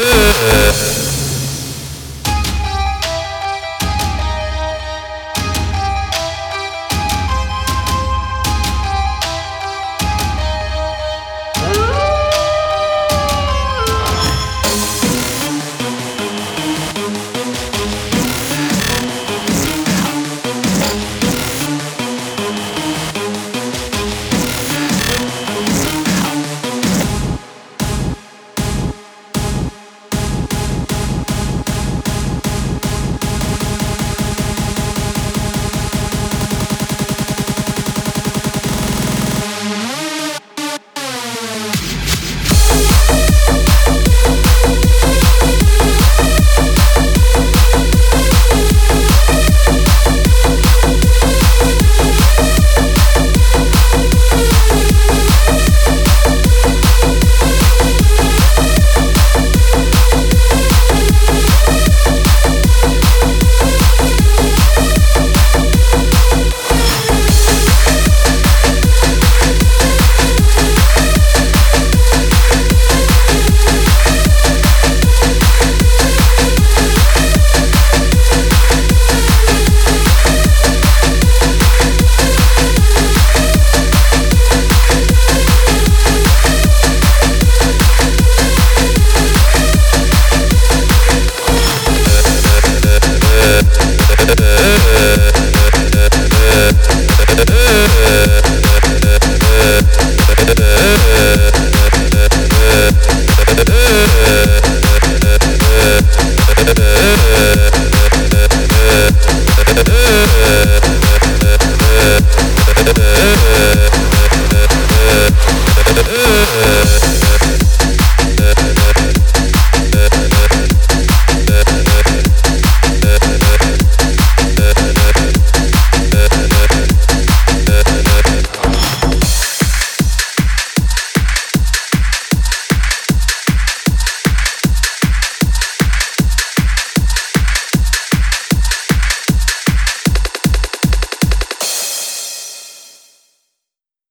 Uh Uh